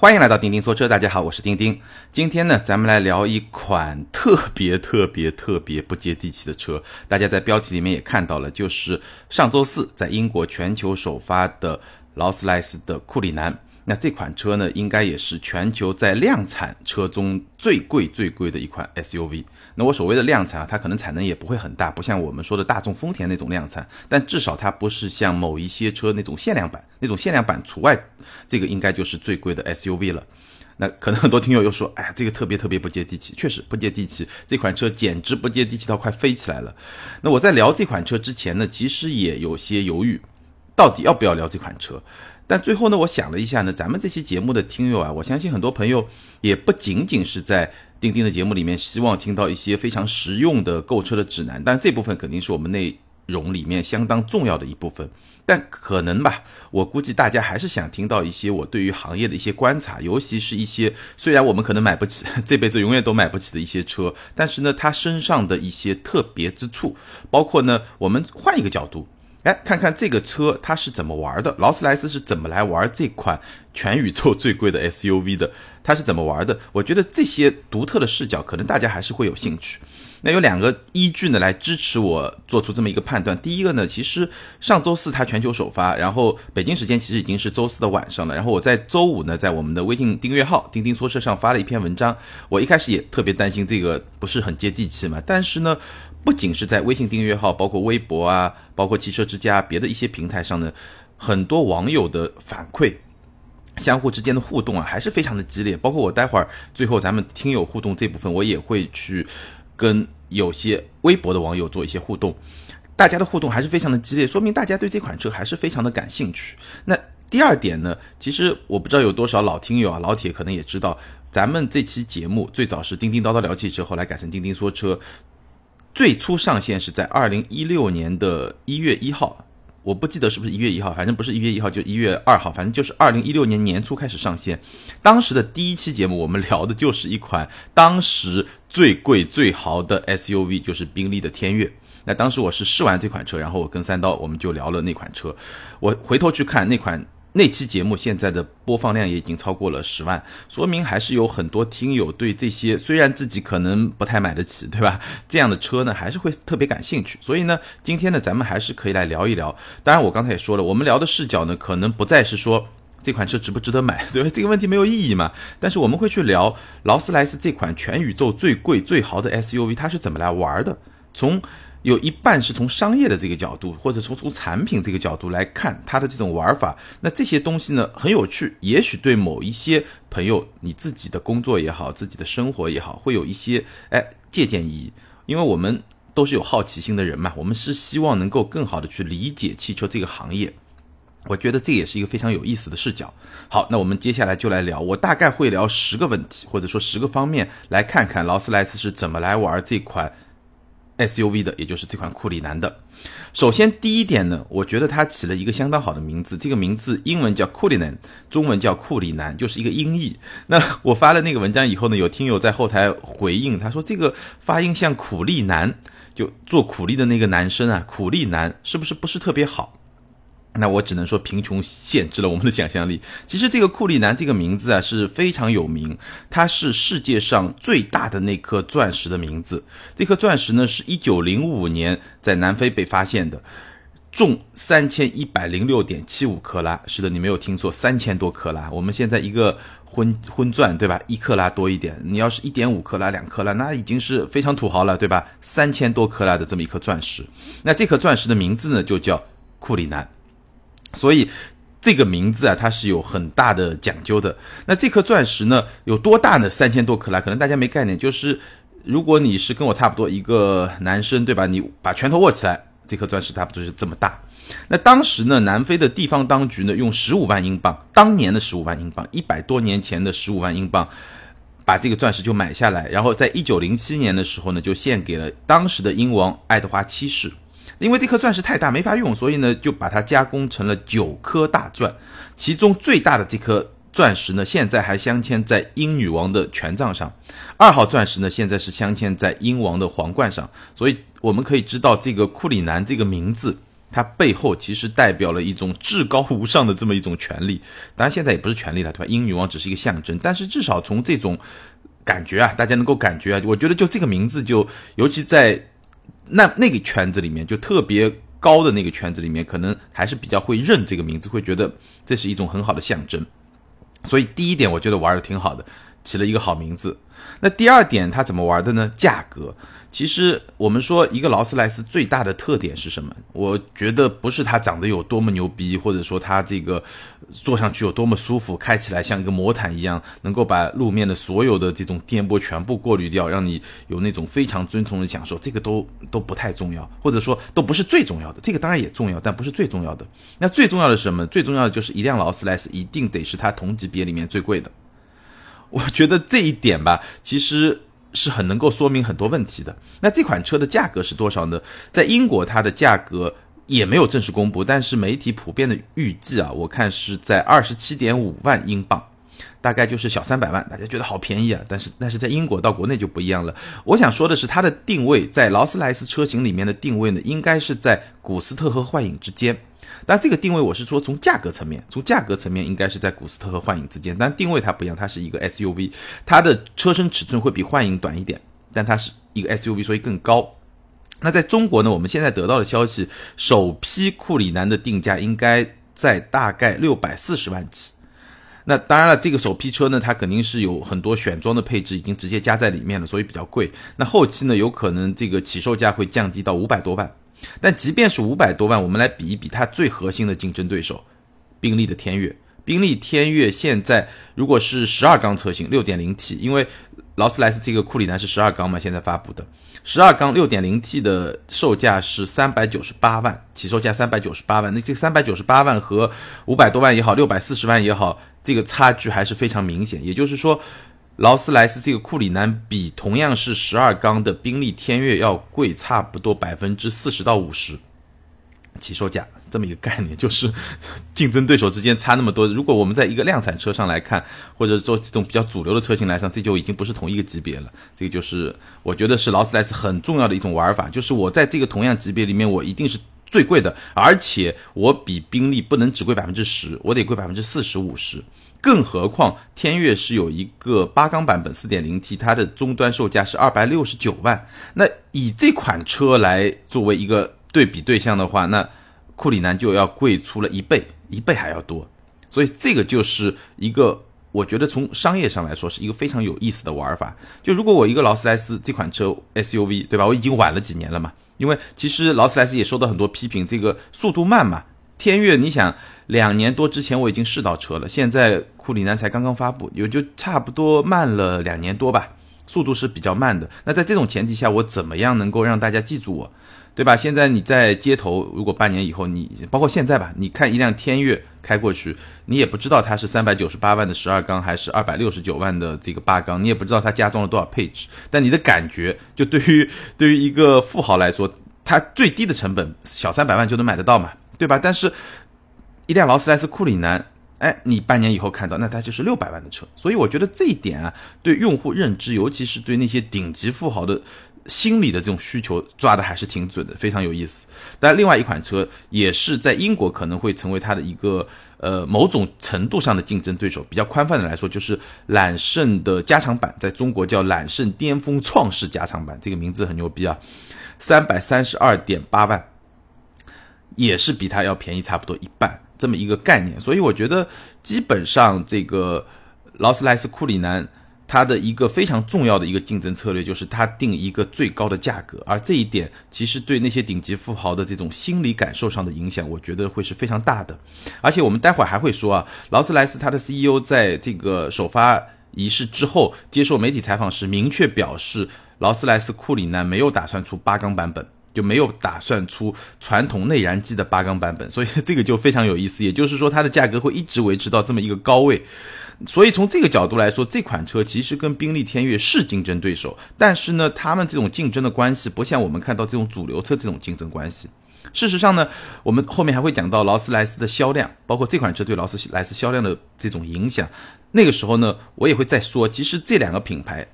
欢迎来到钉钉说车，大家好，我是钉钉。今天呢，咱们来聊一款特别特别特别不接地气的车。大家在标题里面也看到了，就是上周四在英国全球首发的劳斯莱斯的库里南。那这款车呢，应该也是全球在量产车中最贵最贵的一款 SUV。那我所谓的量产啊，它可能产能也不会很大，不像我们说的大众、丰田那种量产，但至少它不是像某一些车那种限量版，那种限量版除外，这个应该就是最贵的 SUV 了。那可能很多听友又说，哎呀，这个特别特别不接地气，确实不接地气，这款车简直不接地气到快飞起来了。那我在聊这款车之前呢，其实也有些犹豫，到底要不要聊这款车。但最后呢，我想了一下呢，咱们这期节目的听友啊，我相信很多朋友也不仅仅是在钉钉的节目里面希望听到一些非常实用的购车的指南，但这部分肯定是我们内容里面相当重要的一部分。但可能吧，我估计大家还是想听到一些我对于行业的一些观察，尤其是一些虽然我们可能买不起，这辈子永远都买不起的一些车，但是呢，它身上的一些特别之处，包括呢，我们换一个角度。哎，看看这个车它是怎么玩的，劳斯莱斯是怎么来玩这款全宇宙最贵的 SUV 的，它是怎么玩的？我觉得这些独特的视角，可能大家还是会有兴趣。那有两个依据呢，来支持我做出这么一个判断。第一个呢，其实上周四它全球首发，然后北京时间其实已经是周四的晚上了。然后我在周五呢，在我们的微信订阅号“钉钉说车”上发了一篇文章。我一开始也特别担心这个不是很接地气嘛，但是呢。不仅是在微信订阅号，包括微博啊，包括汽车之家别的一些平台上呢，很多网友的反馈，相互之间的互动啊，还是非常的激烈。包括我待会儿最后咱们听友互动这部分，我也会去跟有些微博的网友做一些互动，大家的互动还是非常的激烈，说明大家对这款车还是非常的感兴趣。那第二点呢，其实我不知道有多少老听友啊，老铁可能也知道，咱们这期节目最早是叮叮叨叨聊汽车，后来改成叮叮说车。最初上线是在二零一六年的一月一号，我不记得是不是一月一号，反正不是一月一号就一月二号，反正就是二零一六年年初开始上线。当时的第一期节目，我们聊的就是一款当时最贵最豪的 SUV，就是宾利的天越。那当时我是试完这款车，然后我跟三刀我们就聊了那款车。我回头去看那款。那期节目现在的播放量也已经超过了十万，说明还是有很多听友对这些虽然自己可能不太买得起，对吧？这样的车呢，还是会特别感兴趣。所以呢，今天呢，咱们还是可以来聊一聊。当然，我刚才也说了，我们聊的视角呢，可能不再是说这款车值不值得买，对吧？这个问题没有意义嘛。但是我们会去聊劳斯莱斯这款全宇宙最贵最豪的 SUV，它是怎么来玩的？从有一半是从商业的这个角度，或者从从产品这个角度来看它的这种玩法，那这些东西呢很有趣，也许对某一些朋友，你自己的工作也好，自己的生活也好，会有一些哎借鉴意义。因为我们都是有好奇心的人嘛，我们是希望能够更好的去理解汽车这个行业。我觉得这也是一个非常有意思的视角。好，那我们接下来就来聊，我大概会聊十个问题，或者说十个方面，来看看劳斯莱斯是怎么来玩这款。SUV 的，也就是这款库里南的。首先，第一点呢，我觉得它起了一个相当好的名字，这个名字英文叫库里南，中文叫库里南，就是一个音译。那我发了那个文章以后呢，有听友在后台回应，他说这个发音像苦力男，就做苦力的那个男生啊，苦力男是不是不是特别好？那我只能说，贫穷限制了我们的想象力。其实这个库里南这个名字啊是非常有名，它是世界上最大的那颗钻石的名字。这颗钻石呢是一九零五年在南非被发现的，重三千一百零六点七五克拉。是的，你没有听错，三千多克拉。我们现在一个婚婚钻对吧，一克拉多一点。你要是一点五克拉、两克拉，那已经是非常土豪了，对吧？三千多克拉的这么一颗钻石，那这颗钻石的名字呢就叫库里南。所以这个名字啊，它是有很大的讲究的。那这颗钻石呢，有多大呢？三千多克拉，可能大家没概念。就是如果你是跟我差不多一个男生，对吧？你把拳头握起来，这颗钻石差不多是这么大。那当时呢，南非的地方当局呢，用十五万英镑，当年的十五万英镑，一百多年前的十五万英镑，把这个钻石就买下来，然后在一九零七年的时候呢，就献给了当时的英王爱德华七世。因为这颗钻石太大没法用，所以呢就把它加工成了九颗大钻，其中最大的这颗钻石呢，现在还镶嵌在英女王的权杖上，二号钻石呢现在是镶嵌在英王的皇冠上，所以我们可以知道这个库里南这个名字它背后其实代表了一种至高无上的这么一种权利。当然现在也不是权利了，对吧？英女王只是一个象征，但是至少从这种感觉啊，大家能够感觉啊，我觉得就这个名字就，尤其在那那个圈子里面，就特别高的那个圈子里面，可能还是比较会认这个名字，会觉得这是一种很好的象征。所以第一点，我觉得玩的挺好的，起了一个好名字。那第二点，它怎么玩的呢？价格。其实我们说一个劳斯莱斯最大的特点是什么？我觉得不是它长得有多么牛逼，或者说它这个坐上去有多么舒服，开起来像一个魔毯一样，能够把路面的所有的这种颠簸全部过滤掉，让你有那种非常尊崇的享受。这个都都不太重要，或者说都不是最重要的。这个当然也重要，但不是最重要的。那最重要的是什么？最重要的就是一辆劳斯莱斯一定得是它同级别里面最贵的。我觉得这一点吧，其实。是很能够说明很多问题的。那这款车的价格是多少呢？在英国，它的价格也没有正式公布，但是媒体普遍的预计啊，我看是在二十七点五万英镑，大概就是小三百万。大家觉得好便宜啊，但是但是在英国到国内就不一样了。我想说的是，它的定位在劳斯莱斯车型里面的定位呢，应该是在古斯特和幻影之间。但这个定位我是说从价格层面，从价格层面应该是在古斯特和幻影之间，但定位它不一样，它是一个 SUV，它的车身尺寸会比幻影短一点，但它是一个 SUV，所以更高。那在中国呢，我们现在得到的消息，首批库里南的定价应该在大概六百四十万起。那当然了，这个首批车呢，它肯定是有很多选装的配置已经直接加在里面了，所以比较贵。那后期呢，有可能这个起售价会降低到五百多万。但即便是五百多万，我们来比一比它最核心的竞争对手，宾利的天越。宾利天越现在如果是十二缸车型，六点零 T，因为劳斯莱斯这个库里南是十二缸嘛，现在发布的十二缸六点零 T 的售价是三百九十八万，起售价三百九十八万。那这三百九十八万和五百多万也好，六百四十万也好，这个差距还是非常明显。也就是说。劳斯莱斯这个库里南比同样是十二缸的宾利天越要贵差不多百分之四十到五十，起售价这么一个概念，就是竞争对手之间差那么多。如果我们在一个量产车上来看，或者说这种比较主流的车型来上，这就已经不是同一个级别了。这个就是我觉得是劳斯莱斯很重要的一种玩法，就是我在这个同样级别里面，我一定是最贵的，而且我比宾利不能只贵百分之十，我得贵百分之四十五十。更何况天越是有一个八缸版本四点零 T，它的终端售价是二百六十九万。那以这款车来作为一个对比对象的话，那库里南就要贵出了一倍，一倍还要多。所以这个就是一个，我觉得从商业上来说是一个非常有意思的玩法。就如果我一个劳斯莱斯这款车 SUV，对吧？我已经晚了几年了嘛，因为其实劳斯莱斯也受到很多批评，这个速度慢嘛。天悦，你想两年多之前我已经试到车了，现在库里南才刚刚发布，也就差不多慢了两年多吧，速度是比较慢的。那在这种前提下，我怎么样能够让大家记住我，对吧？现在你在街头，如果半年以后你，包括现在吧，你看一辆天悦开过去，你也不知道它是三百九十八万的十二缸还是二百六十九万的这个八缸，你也不知道它加装了多少配置，但你的感觉，就对于对于一个富豪来说，它最低的成本小三百万就能买得到嘛。对吧？但是，一辆劳斯莱斯库里南，哎，你半年以后看到，那它就是六百万的车。所以我觉得这一点啊，对用户认知，尤其是对那些顶级富豪的心理的这种需求抓的还是挺准的，非常有意思。但另外一款车也是在英国可能会成为它的一个呃某种程度上的竞争对手。比较宽泛的来说，就是揽胜的加长版，在中国叫揽胜巅峰创世加长版，这个名字很牛逼啊，三百三十二点八万。也是比它要便宜差不多一半这么一个概念，所以我觉得基本上这个劳斯莱斯库里南它的一个非常重要的一个竞争策略就是它定一个最高的价格，而这一点其实对那些顶级富豪的这种心理感受上的影响，我觉得会是非常大的。而且我们待会儿还会说啊，劳斯莱斯它的 CEO 在这个首发仪式之后接受媒体采访时明确表示，劳斯莱斯库里南没有打算出八缸版本。就没有打算出传统内燃机的八缸版本，所以这个就非常有意思。也就是说，它的价格会一直维持到这么一个高位。所以从这个角度来说，这款车其实跟宾利天越是竞争对手，但是呢，他们这种竞争的关系不像我们看到这种主流车这种竞争关系。事实上呢，我们后面还会讲到劳斯莱斯的销量，包括这款车对劳斯莱斯销量的这种影响。那个时候呢，我也会再说，其实这两个品牌。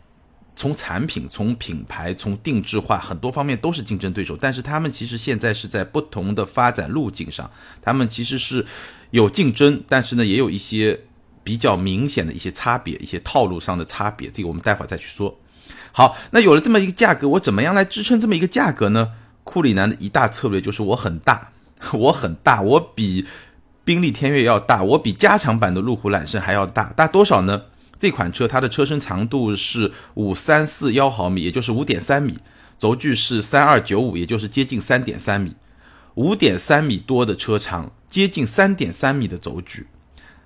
从产品、从品牌、从定制化很多方面都是竞争对手，但是他们其实现在是在不同的发展路径上，他们其实是有竞争，但是呢也有一些比较明显的一些差别，一些套路上的差别，这个我们待会儿再去说。好，那有了这么一个价格，我怎么样来支撑这么一个价格呢？库里南的一大策略就是我很大，我很大，我比宾利天越要大，我比加长版的路虎揽胜还要大，大多少呢？这款车它的车身长度是五三四幺毫米，也就是五点三米，轴距是三二九五，也就是接近三点三米，五点三米多的车长，接近三点三米的轴距，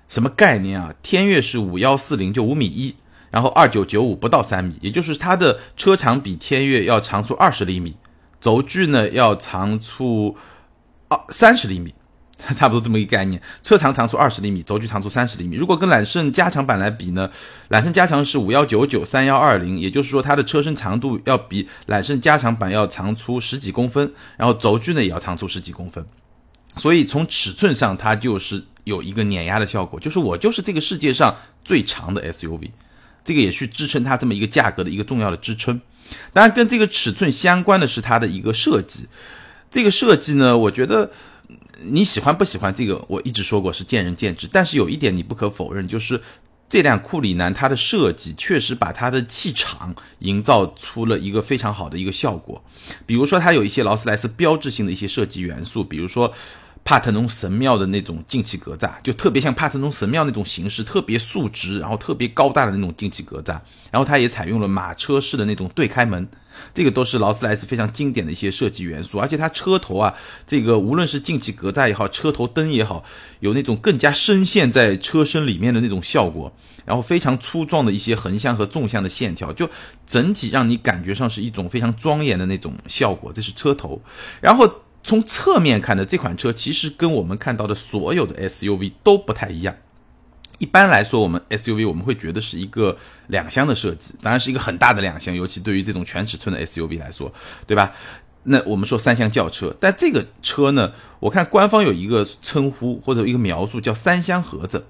什么概念啊？天越是五幺四零，就五米一。然后二九九五不到三米，也就是它的车长比天越要长出二十厘米，轴距呢要长出二三十厘米，差不多这么一个概念。车长长出二十厘米，轴距长出三十厘米。如果跟揽胜加长版来比呢，揽胜加长是五幺九九三幺二零，也就是说它的车身长度要比揽胜加长版要长出十几公分，然后轴距呢也要长出十几公分。所以从尺寸上它就是有一个碾压的效果，就是我就是这个世界上最长的 SUV。这个也去支撑它这么一个价格的一个重要的支撑，当然跟这个尺寸相关的是它的一个设计。这个设计呢，我觉得你喜欢不喜欢这个，我一直说过是见仁见智。但是有一点你不可否认，就是这辆库里南它的设计确实把它的气场营造出了一个非常好的一个效果。比如说它有一些劳斯莱斯标志性的一些设计元素，比如说。帕特农神庙的那种进气格栅，就特别像帕特农神庙那种形式，特别竖直，然后特别高大的那种进气格栅。然后它也采用了马车式的那种对开门，这个都是劳斯莱斯非常经典的一些设计元素。而且它车头啊，这个无论是进气格栅也好，车头灯也好，有那种更加深陷在车身里面的那种效果。然后非常粗壮的一些横向和纵向的线条，就整体让你感觉上是一种非常庄严的那种效果。这是车头，然后。从侧面看的这款车，其实跟我们看到的所有的 SUV 都不太一样。一般来说，我们 SUV 我们会觉得是一个两厢的设计，当然是一个很大的两厢，尤其对于这种全尺寸的 SUV 来说，对吧？那我们说三厢轿车，但这个车呢，我看官方有一个称呼或者一个描述叫三厢盒子，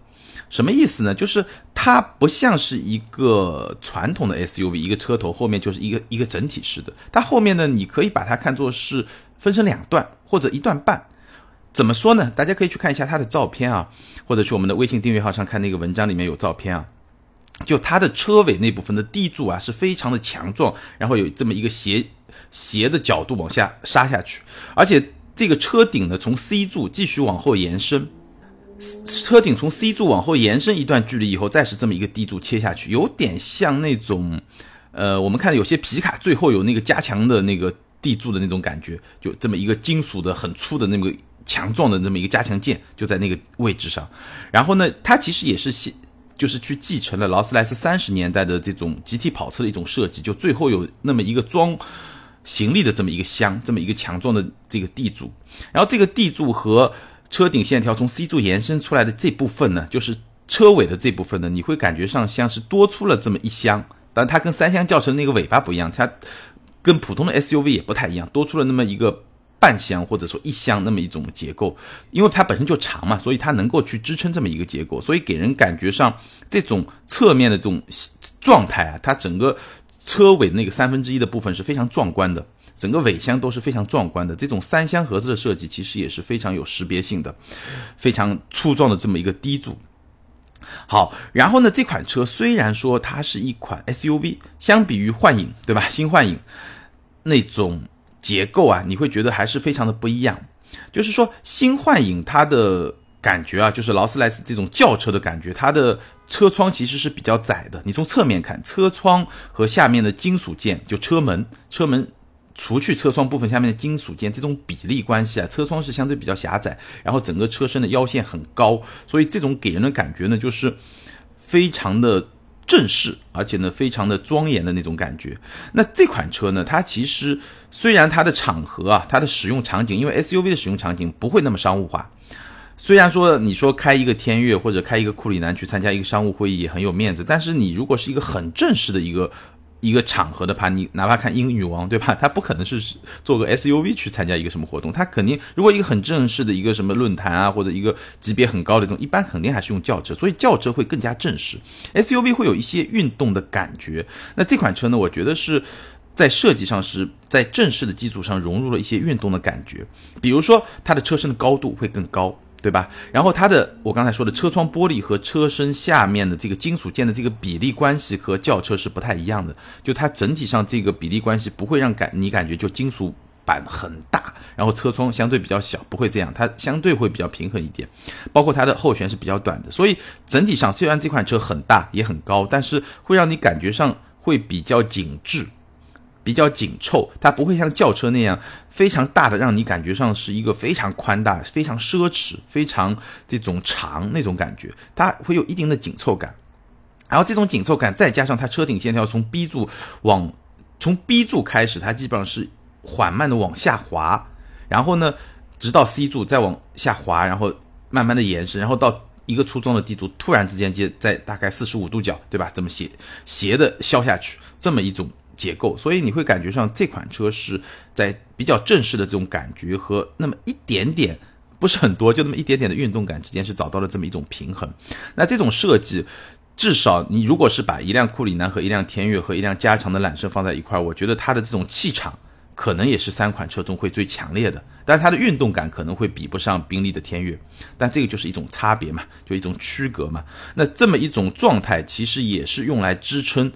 什么意思呢？就是它不像是一个传统的 SUV，一个车头后面就是一个一个整体式的，它后面呢，你可以把它看作是。分成两段或者一段半，怎么说呢？大家可以去看一下它的照片啊，或者去我们的微信订阅号上看那个文章里面有照片啊。就它的车尾那部分的地柱啊是非常的强壮，然后有这么一个斜斜的角度往下杀下去，而且这个车顶呢从 C 柱继续往后延伸，车顶从 C 柱往后延伸一段距离以后，再是这么一个地柱切下去，有点像那种，呃，我们看有些皮卡最后有那个加强的那个。地柱的那种感觉，就这么一个金属的很粗的那个强壮的这么一个加强件，就在那个位置上。然后呢，它其实也是现，就是去继承了劳斯莱斯三十年代的这种集体跑车的一种设计，就最后有那么一个装行李的这么一个箱，这么一个强壮的这个地柱。然后这个地柱和车顶线条从 C 柱延伸出来的这部分呢，就是车尾的这部分呢，你会感觉上像是多出了这么一箱，但它跟三厢轿车那个尾巴不一样，它。跟普通的 SUV 也不太一样，多出了那么一个半箱或者说一箱那么一种结构，因为它本身就长嘛，所以它能够去支撑这么一个结构，所以给人感觉上这种侧面的这种状态啊，它整个车尾那个三分之一的部分是非常壮观的，整个尾箱都是非常壮观的。这种三箱盒子的设计其实也是非常有识别性的，非常粗壮的这么一个低柱。好，然后呢？这款车虽然说它是一款 SUV，相比于幻影，对吧？新幻影那种结构啊，你会觉得还是非常的不一样。就是说，新幻影它的感觉啊，就是劳斯莱斯这种轿车的感觉，它的车窗其实是比较窄的。你从侧面看，车窗和下面的金属件，就车门，车门。除去车窗部分下面的金属件，这种比例关系啊，车窗是相对比较狭窄，然后整个车身的腰线很高，所以这种给人的感觉呢，就是非常的正式，而且呢，非常的庄严的那种感觉。那这款车呢，它其实虽然它的场合啊，它的使用场景，因为 SUV 的使用场景不会那么商务化，虽然说你说开一个天悦或者开一个库里南去参加一个商务会议也很有面子，但是你如果是一个很正式的一个。一个场合的话，你哪怕看英女王，对吧？他不可能是坐个 SUV 去参加一个什么活动，他肯定如果一个很正式的一个什么论坛啊，或者一个级别很高的这种，一般肯定还是用轿车，所以轿车会更加正式，SUV 会有一些运动的感觉。那这款车呢，我觉得是在设计上是在正式的基础上融入了一些运动的感觉，比如说它的车身的高度会更高。对吧？然后它的我刚才说的车窗玻璃和车身下面的这个金属件的这个比例关系和轿车是不太一样的，就它整体上这个比例关系不会让感你感觉就金属板很大，然后车窗相对比较小，不会这样，它相对会比较平衡一点。包括它的后悬是比较短的，所以整体上虽然这款车很大也很高，但是会让你感觉上会比较紧致。比较紧凑，它不会像轿车那样非常大的，让你感觉上是一个非常宽大、非常奢侈、非常这种长那种感觉，它会有一定的紧凑感。然后这种紧凑感再加上它车顶线条从 B 柱往从 B 柱开始，它基本上是缓慢的往下滑，然后呢，直到 C 柱再往下滑，然后慢慢的延伸，然后到一个粗壮的地柱，突然之间接在大概四十五度角，对吧？这么斜斜的削下去，这么一种。结构，所以你会感觉上这款车是在比较正式的这种感觉和那么一点点不是很多，就那么一点点的运动感之间是找到了这么一种平衡。那这种设计，至少你如果是把一辆库里南和一辆天悦和一辆加长的揽胜放在一块儿，我觉得它的这种气场可能也是三款车中会最强烈的。但是它的运动感可能会比不上宾利的天悦，但这个就是一种差别嘛，就一种区隔嘛。那这么一种状态，其实也是用来支撑。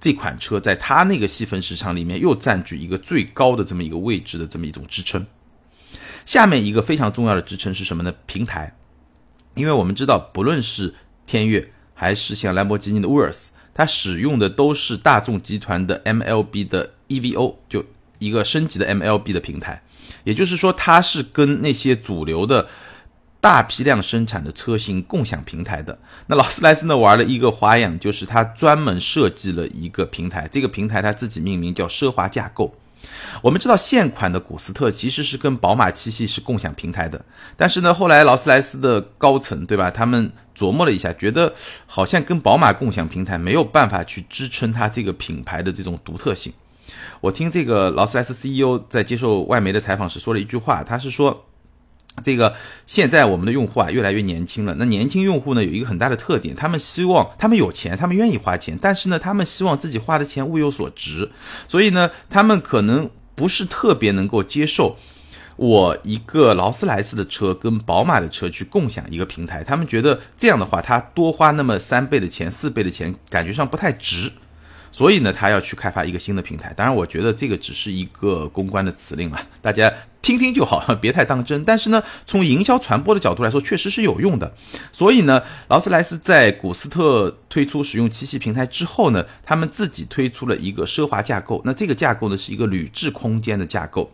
这款车在它那个细分市场里面又占据一个最高的这么一个位置的这么一种支撑。下面一个非常重要的支撑是什么呢？平台，因为我们知道，不论是天悦还是像兰博基尼的 Urus，它使用的都是大众集团的 MLB 的 EVO，就一个升级的 MLB 的平台，也就是说，它是跟那些主流的。大批量生产的车型共享平台的，那劳斯莱斯呢玩了一个花样，就是它专门设计了一个平台，这个平台它自己命名叫奢华架构。我们知道现款的古斯特其实是跟宝马七系是共享平台的，但是呢后来劳斯莱斯的高层对吧，他们琢磨了一下，觉得好像跟宝马共享平台没有办法去支撑它这个品牌的这种独特性。我听这个劳斯莱斯 CEO 在接受外媒的采访时说了一句话，他是说。这个现在我们的用户啊越来越年轻了。那年轻用户呢有一个很大的特点，他们希望他们有钱，他们愿意花钱，但是呢他们希望自己花的钱物有所值，所以呢他们可能不是特别能够接受我一个劳斯莱斯的车跟宝马的车去共享一个平台，他们觉得这样的话他多花那么三倍的钱、四倍的钱，感觉上不太值。所以呢，他要去开发一个新的平台。当然，我觉得这个只是一个公关的辞令啊，大家听听就好，别太当真。但是呢，从营销传播的角度来说，确实是有用的。所以呢，劳斯莱斯在古斯特推出使用七系平台之后呢，他们自己推出了一个奢华架构。那这个架构呢，是一个铝制空间的架构，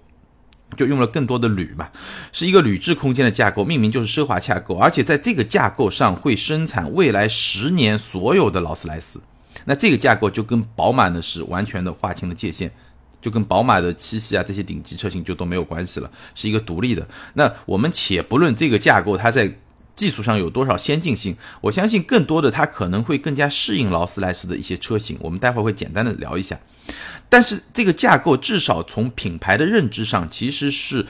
就用了更多的铝嘛，是一个铝制空间的架构，命名就是奢华架构。而且在这个架构上会生产未来十年所有的劳斯莱斯。那这个架构就跟宝马呢是完全的划清了界限，就跟宝马的七系啊这些顶级车型就都没有关系了，是一个独立的。那我们且不论这个架构它在技术上有多少先进性，我相信更多的它可能会更加适应劳斯莱斯的一些车型。我们待会儿会简单的聊一下。但是这个架构至少从品牌的认知上其实是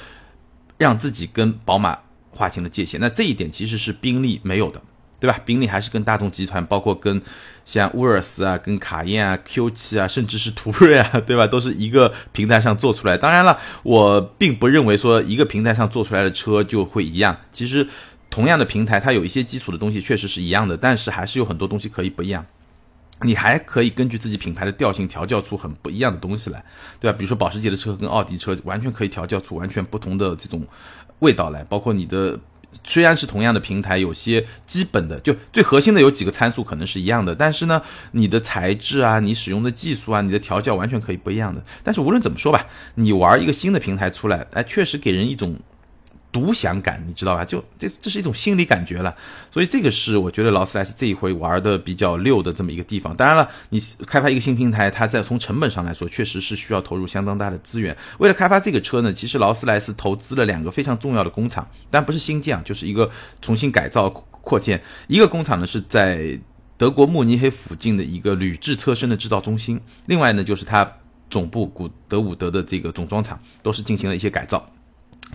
让自己跟宝马划清了界限。那这一点其实是宾利没有的。对吧？宾利还是跟大众集团，包括跟像沃尔斯啊、跟卡宴啊、Q7 啊，甚至是途锐啊，对吧？都是一个平台上做出来。当然了，我并不认为说一个平台上做出来的车就会一样。其实，同样的平台，它有一些基础的东西确实是一样的，但是还是有很多东西可以不一样。你还可以根据自己品牌的调性调教出很不一样的东西来，对吧？比如说保时捷的车跟奥迪车，完全可以调教出完全不同的这种味道来，包括你的。虽然是同样的平台，有些基本的就最核心的有几个参数可能是一样的，但是呢，你的材质啊，你使用的技术啊，你的调教完全可以不一样的。但是无论怎么说吧，你玩一个新的平台出来，哎，确实给人一种。独享感，你知道吧？就这，这是一种心理感觉了。所以这个是我觉得劳斯莱斯这一回玩的比较溜的这么一个地方。当然了，你开发一个新平台，它在从成本上来说，确实是需要投入相当大的资源。为了开发这个车呢，其实劳斯莱斯投资了两个非常重要的工厂，但不是新建，就是一个重新改造扩建。一个工厂呢是在。德国慕尼黑附近的一个铝制车身的制造中心，另外呢就是它总部古德伍德的这个总装厂，都是进行了一些改造。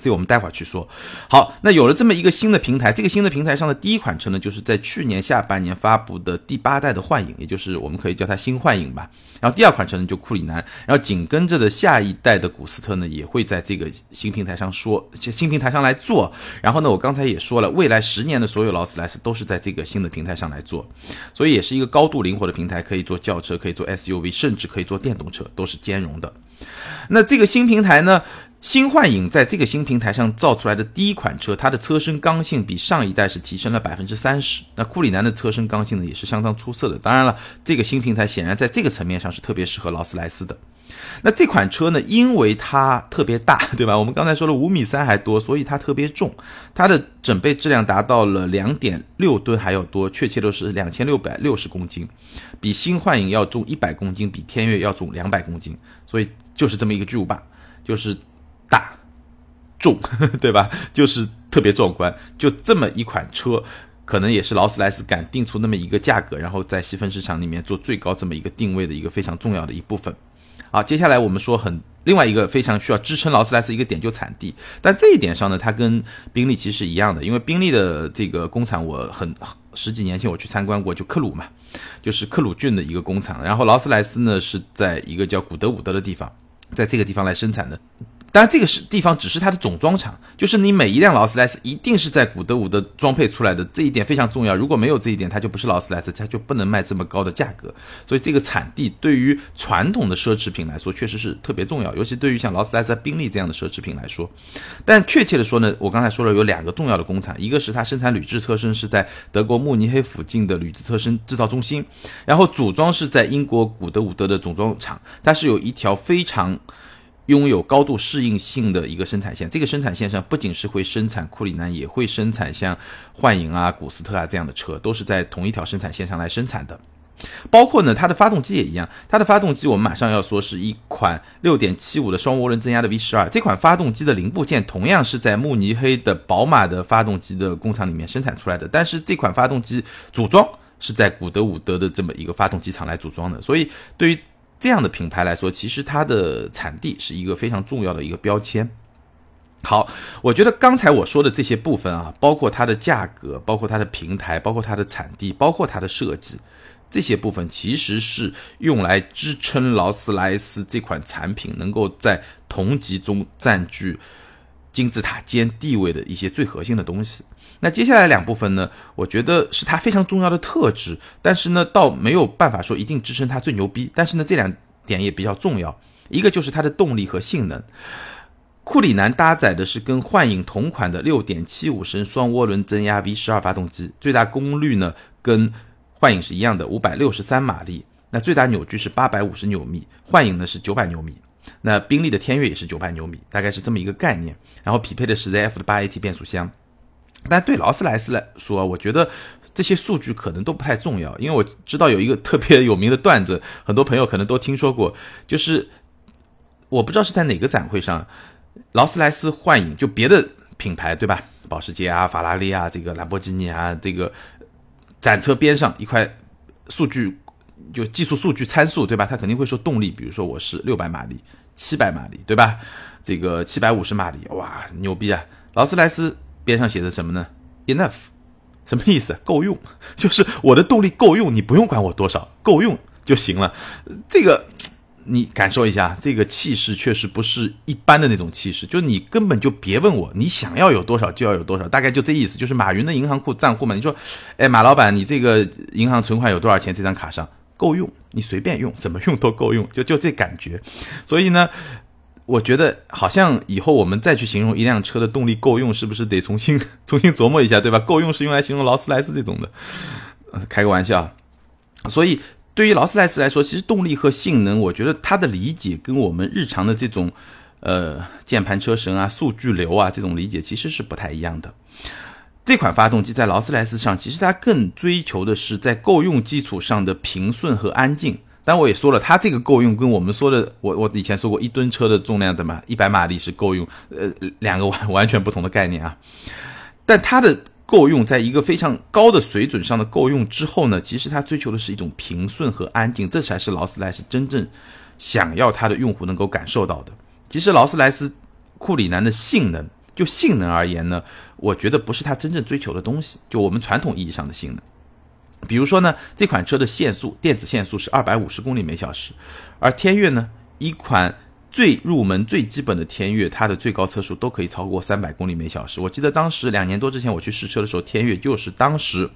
这我们待会儿去说。好，那有了这么一个新的平台，这个新的平台上的第一款车呢，就是在去年下半年发布的第八代的幻影，也就是我们可以叫它新幻影吧。然后第二款车呢就库里南，然后紧跟着的下一代的古斯特呢也会在这个新平台上说，新平台上来做。然后呢，我刚才也说了，未来十年的所有劳斯莱斯都是在这个新的平台上来做，所以也是一个高度灵活的平台，可以做轿车，可以做 SUV，甚至可以做电动车，都是兼容的。那这个新平台呢？新幻影在这个新平台上造出来的第一款车，它的车身刚性比上一代是提升了百分之三十。那库里南的车身刚性呢，也是相当出色的。当然了，这个新平台显然在这个层面上是特别适合劳斯莱斯的。那这款车呢，因为它特别大，对吧？我们刚才说了五米三还多，所以它特别重。它的整备质量达到了两点六吨还要多，确切的是两千六百六十公斤，比新幻影要重一百公斤，比天悦要重两百公斤。所以就是这么一个巨无霸，就是。大重，对吧？就是特别壮观。就这么一款车，可能也是劳斯莱斯敢定出那么一个价格，然后在细分市场里面做最高这么一个定位的一个非常重要的一部分。好，接下来我们说很另外一个非常需要支撑劳斯莱斯一个点就产地，但这一点上呢，它跟宾利其实是一样的，因为宾利的这个工厂我很十几年前我去参观过，就克鲁嘛，就是克鲁郡的一个工厂。然后劳斯莱斯呢是在一个叫古德伍德的地方，在这个地方来生产的。当然，这个是地方，只是它的总装厂，就是你每一辆劳斯莱斯一定是在古德伍德装配出来的，这一点非常重要。如果没有这一点，它就不是劳斯莱斯，它就不能卖这么高的价格。所以，这个产地对于传统的奢侈品来说，确实是特别重要，尤其对于像劳斯莱斯、宾利这样的奢侈品来说。但确切的说呢，我刚才说了有两个重要的工厂，一个是它生产铝制车身是在德国慕尼黑附近的铝制车身制造中心，然后组装是在英国古德伍德的总装厂，它是有一条非常。拥有高度适应性的一个生产线，这个生产线上不仅是会生产库里南，也会生产像幻影啊、古斯特啊这样的车，都是在同一条生产线上来生产的。包括呢，它的发动机也一样，它的发动机我们马上要说是一款六点七五的双涡轮增压的 V 十二，这款发动机的零部件同样是在慕尼黑的宝马的发动机的工厂里面生产出来的，但是这款发动机组装是在古德伍德的这么一个发动机厂来组装的，所以对于这样的品牌来说，其实它的产地是一个非常重要的一个标签。好，我觉得刚才我说的这些部分啊，包括它的价格，包括它的平台，包括它的产地，包括它的设计，这些部分其实是用来支撑劳斯莱斯这款产品能够在同级中占据金字塔尖地位的一些最核心的东西。那接下来两部分呢？我觉得是它非常重要的特质，但是呢，倒没有办法说一定支撑它最牛逼。但是呢，这两点也比较重要。一个就是它的动力和性能。库里南搭载的是跟幻影同款的6.75升双涡轮增压 V12 发动机，最大功率呢跟幻影是一样的563马力，那最大扭矩是850牛米，幻影呢是900牛米，那宾利的天悦也是900牛米，大概是这么一个概念。然后匹配的是 ZF 的 8AT 变速箱。但对劳斯莱斯来说，我觉得这些数据可能都不太重要，因为我知道有一个特别有名的段子，很多朋友可能都听说过，就是我不知道是在哪个展会上，劳斯莱斯幻影就别的品牌对吧，保时捷啊、法拉利啊、这个兰博基尼啊，这个展车边上一块数据，就技术数据参数对吧？他肯定会说动力，比如说我是六百马力、七百马力对吧？这个七百五十马力，哇，牛逼啊！劳斯莱斯。边上写的什么呢？Enough，什么意思？够用，就是我的动力够用，你不用管我多少，够用就行了。这个你感受一下，这个气势确实不是一般的那种气势，就你根本就别问我，你想要有多少就要有多少，大概就这意思。就是马云的银行库账户嘛，你说，哎，马老板，你这个银行存款有多少钱？这张卡上够用，你随便用，怎么用都够用，就就这感觉。所以呢。我觉得好像以后我们再去形容一辆车的动力够用，是不是得重新 重新琢磨一下，对吧？够用是用来形容劳斯莱斯这种的，开个玩笑。所以对于劳斯莱斯来说，其实动力和性能，我觉得它的理解跟我们日常的这种呃键盘车神啊、数据流啊这种理解其实是不太一样的。这款发动机在劳斯莱斯上，其实它更追求的是在够用基础上的平顺和安静。但我也说了，它这个够用跟我们说的，我我以前说过一吨车的重量的嘛，一百马力是够用，呃，两个完完全不同的概念啊。但它的够用，在一个非常高的水准上的够用之后呢，其实它追求的是一种平顺和安静，这才是劳斯莱斯真正想要它的用户能够感受到的。其实劳斯莱斯库里南的性能，就性能而言呢，我觉得不是它真正追求的东西，就我们传统意义上的性能。比如说呢，这款车的限速，电子限速是二百五十公里每小时，而天悦呢，一款最入门、最基本的天悦，它的最高车速都可以超过三百公里每小时。我记得当时两年多之前我去试车的时候，天悦就是当时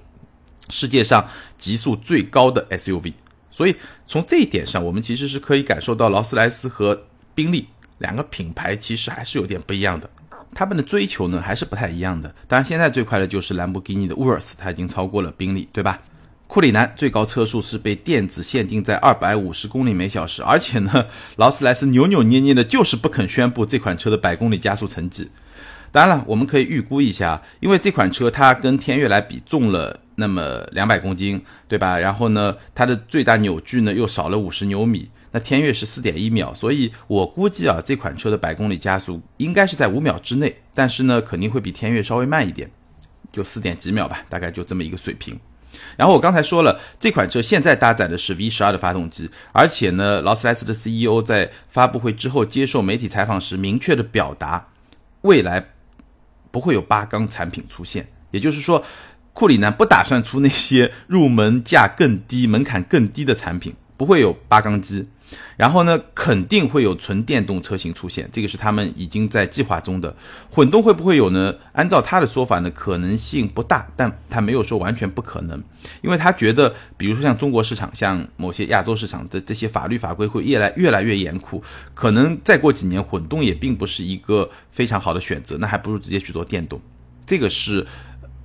世界上极速最高的 SUV。所以从这一点上，我们其实是可以感受到劳斯莱斯和宾利两个品牌其实还是有点不一样的。他们的追求呢还是不太一样的。当然，现在最快的就是兰博基尼的 Urus，它已经超过了宾利，对吧？库里南最高车速是被电子限定在二百五十公里每小时，而且呢，劳斯莱斯扭扭捏捏的，就是不肯宣布这款车的百公里加速成绩。当然了，我们可以预估一下，因为这款车它跟天悦来比重了那么两百公斤，对吧？然后呢，它的最大扭矩呢又少了五十牛米，那天悦是四点一秒，所以我估计啊，这款车的百公里加速应该是在五秒之内，但是呢，肯定会比天悦稍微慢一点，就四点几秒吧，大概就这么一个水平。然后我刚才说了，这款车现在搭载的是 V 十二的发动机，而且呢，劳斯莱斯的 CEO 在发布会之后接受媒体采访时，明确的表达，未来不会有八缸产品出现，也就是说，库里南不打算出那些入门价更低、门槛更低的产品，不会有八缸机。然后呢，肯定会有纯电动车型出现，这个是他们已经在计划中的。混动会不会有呢？按照他的说法呢，可能性不大，但他没有说完全不可能，因为他觉得，比如说像中国市场，像某些亚洲市场的这些法律法规会越来越来越严酷，可能再过几年混动也并不是一个非常好的选择，那还不如直接去做电动。这个是。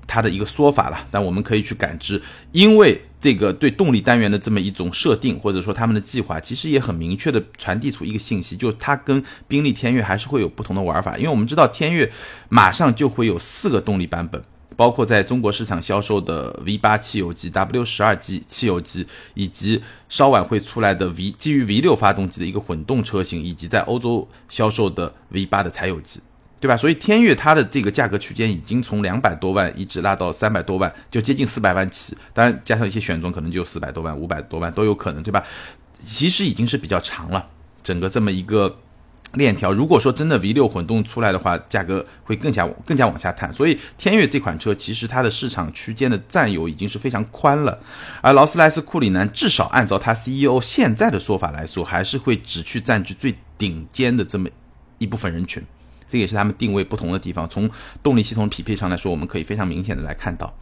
它的一个说法了，但我们可以去感知，因为这个对动力单元的这么一种设定，或者说他们的计划，其实也很明确的传递出一个信息，就是它跟宾利天悦还是会有不同的玩法。因为我们知道天悦马上就会有四个动力版本，包括在中国市场销售的 V 八汽油机、W 十二 G 汽油机，以及稍晚会出来的 V 基于 V 六发动机的一个混动车型，以及在欧洲销售的 V 八的柴油机。对吧？所以天悦它的这个价格区间已经从两百多万一直拉到三百多万，就接近四百万起。当然加上一些选装，可能就四百多万、五百多万都有可能，对吧？其实已经是比较长了，整个这么一个链条。如果说真的 V 六混动出来的话，价格会更加更加往下探。所以天悦这款车其实它的市场区间的占有已经是非常宽了。而劳斯莱斯库里南至少按照它 CEO 现在的说法来说，还是会只去占据最顶尖的这么一部分人群。这也是他们定位不同的地方。从动力系统匹配上来说，我们可以非常明显的来看到。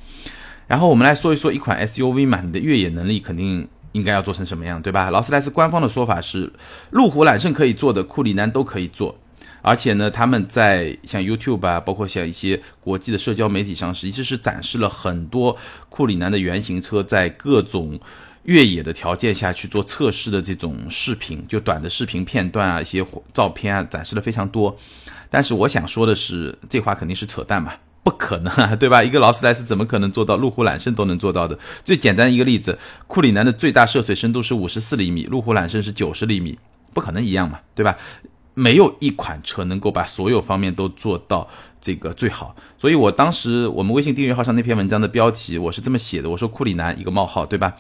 然后我们来说一说一款 SUV 嘛，你的越野能力肯定应该要做成什么样，对吧？劳斯莱斯官方的说法是，路虎揽胜可以做的，库里南都可以做。而且呢，他们在像 YouTube 啊，包括像一些国际的社交媒体上，实际是展示了很多库里南的原型车在各种越野的条件下去做测试的这种视频，就短的视频片段啊，一些照片啊，展示的非常多。但是我想说的是，这话肯定是扯淡嘛，不可能，对吧？一个劳斯莱斯怎么可能做到路虎揽胜都能做到的？最简单一个例子，库里南的最大涉水深度是五十四厘米，路虎揽胜是九十厘米，不可能一样嘛，对吧？没有一款车能够把所有方面都做到。这个最好，所以我当时我们微信订阅号上那篇文章的标题我是这么写的，我说库里南一个冒号，对吧？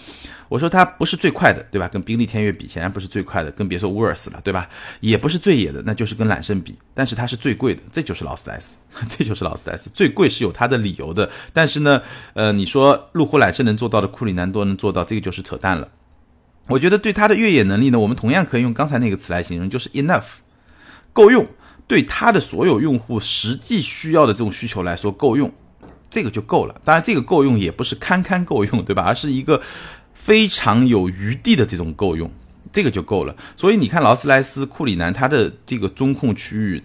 我说它不是最快的，对吧？跟宾利天悦比，显然不是最快的，更别说 worse 了，对吧？也不是最野的，那就是跟揽胜比，但是它是最贵的，这就是劳斯莱斯，这就是劳斯莱斯最贵是有它的理由的。但是呢，呃，你说路虎揽胜能做到的，库里南都能做到，这个就是扯淡了。我觉得对它的越野能力呢，我们同样可以用刚才那个词来形容，就是 enough，够用。对它的所有用户实际需要的这种需求来说够用，这个就够了。当然，这个够用也不是堪堪够用，对吧？而是一个非常有余地的这种够用，这个就够了。所以你看，劳斯莱斯库里南它的这个中控区域。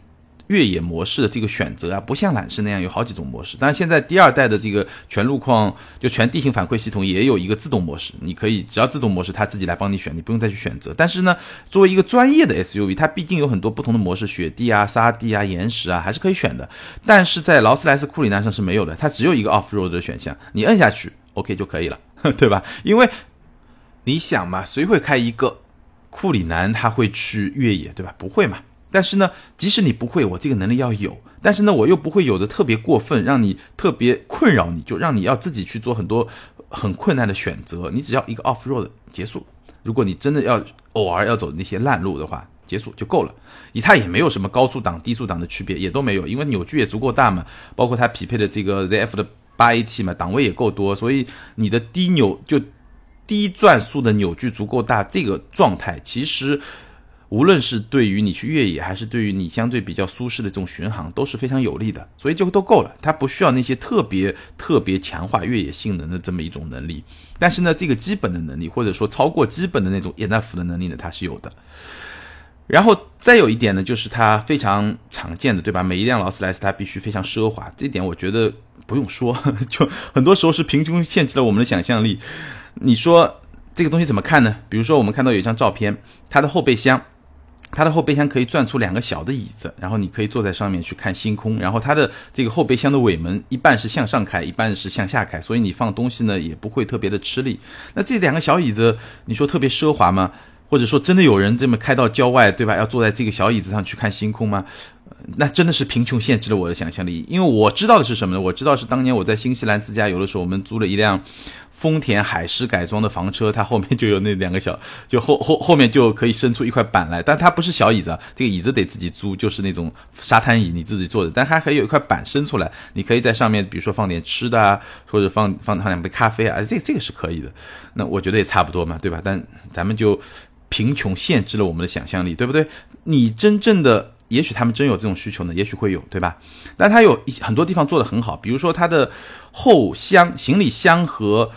越野模式的这个选择啊，不像揽胜那样有好几种模式。但是现在第二代的这个全路况就全地形反馈系统也有一个自动模式，你可以只要自动模式，它自己来帮你选，你不用再去选择。但是呢，作为一个专业的 SUV，它毕竟有很多不同的模式，雪地啊、沙地啊、岩石啊，还是可以选的。但是在劳斯莱斯库里南上是没有的，它只有一个 Off Road 的选项，你摁下去 OK 就可以了，对吧？因为你想嘛，谁会开一个库里南，他会去越野，对吧？不会嘛。但是呢，即使你不会，我这个能力要有。但是呢，我又不会有的特别过分，让你特别困扰，你就让你要自己去做很多很困难的选择。你只要一个 off road 结束。如果你真的要偶尔要走那些烂路的话，结束就够了。以它也没有什么高速档、低速档的区别，也都没有，因为扭矩也足够大嘛。包括它匹配的这个 ZF 的八 AT 嘛，档位也够多，所以你的低扭就低转速的扭矩足够大，这个状态其实。无论是对于你去越野，还是对于你相对比较舒适的这种巡航，都是非常有利的，所以就都够了。它不需要那些特别特别强化越野性能的这么一种能力，但是呢，这个基本的能力，或者说超过基本的那种 enough 的能力呢，它是有的。然后再有一点呢，就是它非常常见的，对吧？每一辆劳斯莱斯它必须非常奢华，这点我觉得不用说，就很多时候是贫穷限制了我们的想象力。你说这个东西怎么看呢？比如说我们看到有一张照片，它的后备箱。它的后备箱可以转出两个小的椅子，然后你可以坐在上面去看星空。然后它的这个后备箱的尾门一半是向上开，一半是向下开，所以你放东西呢也不会特别的吃力。那这两个小椅子，你说特别奢华吗？或者说真的有人这么开到郊外，对吧？要坐在这个小椅子上去看星空吗？那真的是贫穷限制了我的想象力，因为我知道的是什么呢？我知道是当年我在新西兰自驾游的时候，我们租了一辆丰田海狮改装的房车，它后面就有那两个小，就后后后面就可以伸出一块板来，但它不是小椅子，这个椅子得自己租，就是那种沙滩椅，你自己坐的，但它还有一块板伸出来，你可以在上面，比如说放点吃的啊，或者放放放两杯咖啡啊，这这个是可以的。那我觉得也差不多嘛，对吧？但咱们就贫穷限制了我们的想象力，对不对？你真正的。也许他们真有这种需求呢，也许会有，对吧？但它有一很多地方做得很好，比如说它的后箱、行李箱和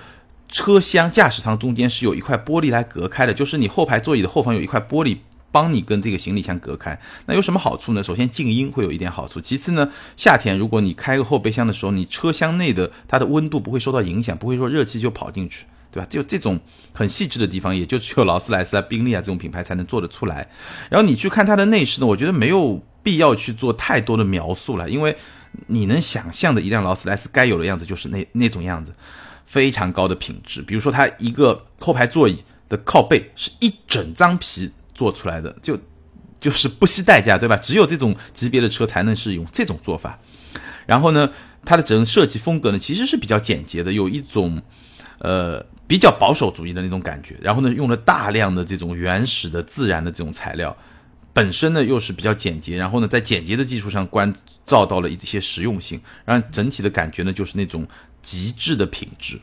车厢、驾驶舱中间是有一块玻璃来隔开的，就是你后排座椅的后方有一块玻璃帮你跟这个行李箱隔开。那有什么好处呢？首先静音会有一点好处，其次呢，夏天如果你开个后备箱的时候，你车厢内的它的温度不会受到影响，不会说热气就跑进去。对吧？就这种很细致的地方，也就只有劳斯莱斯啊、宾利啊这种品牌才能做得出来。然后你去看它的内饰呢，我觉得没有必要去做太多的描述了，因为你能想象的一辆劳斯莱斯该有的样子就是那那种样子，非常高的品质。比如说它一个后排座椅的靠背是一整张皮做出来的，就就是不惜代价，对吧？只有这种级别的车才能是用这种做法。然后呢，它的整个设计风格呢，其实是比较简洁的，有一种呃。比较保守主义的那种感觉，然后呢，用了大量的这种原始的自然的这种材料，本身呢又是比较简洁，然后呢，在简洁的基础上关照到了一些实用性，让整体的感觉呢就是那种极致的品质，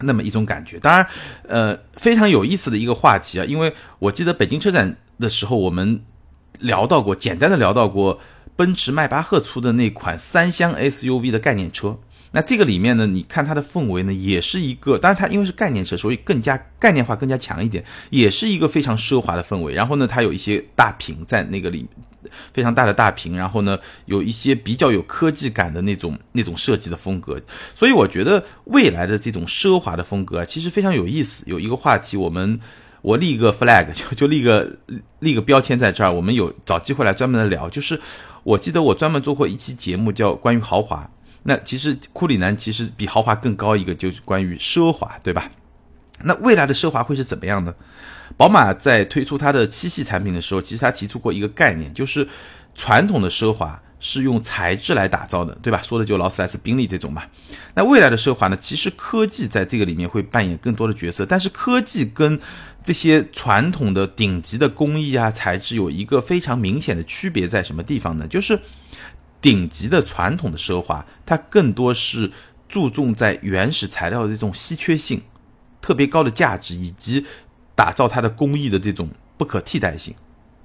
那么一种感觉。当然，呃，非常有意思的一个话题啊，因为我记得北京车展的时候，我们聊到过，简单的聊到过奔驰迈巴赫出的那款三厢 SUV 的概念车。那这个里面呢，你看它的氛围呢，也是一个，当然它因为是概念车，所以更加概念化更加强一点，也是一个非常奢华的氛围。然后呢，它有一些大屏在那个里，非常大的大屏，然后呢，有一些比较有科技感的那种那种设计的风格。所以我觉得未来的这种奢华的风格啊，其实非常有意思。有一个话题，我们我立一个 flag，就就立个立个标签在这儿，我们有找机会来专门的聊。就是我记得我专门做过一期节目，叫关于豪华。那其实库里南其实比豪华更高一个，就是关于奢华，对吧？那未来的奢华会是怎么样的？宝马在推出它的七系产品的时候，其实它提出过一个概念，就是传统的奢华是用材质来打造的，对吧？说的就劳斯莱斯、宾利这种嘛。那未来的奢华呢，其实科技在这个里面会扮演更多的角色，但是科技跟这些传统的顶级的工艺啊、材质有一个非常明显的区别在什么地方呢？就是。顶级的传统的奢华，它更多是注重在原始材料的这种稀缺性、特别高的价值，以及打造它的工艺的这种不可替代性，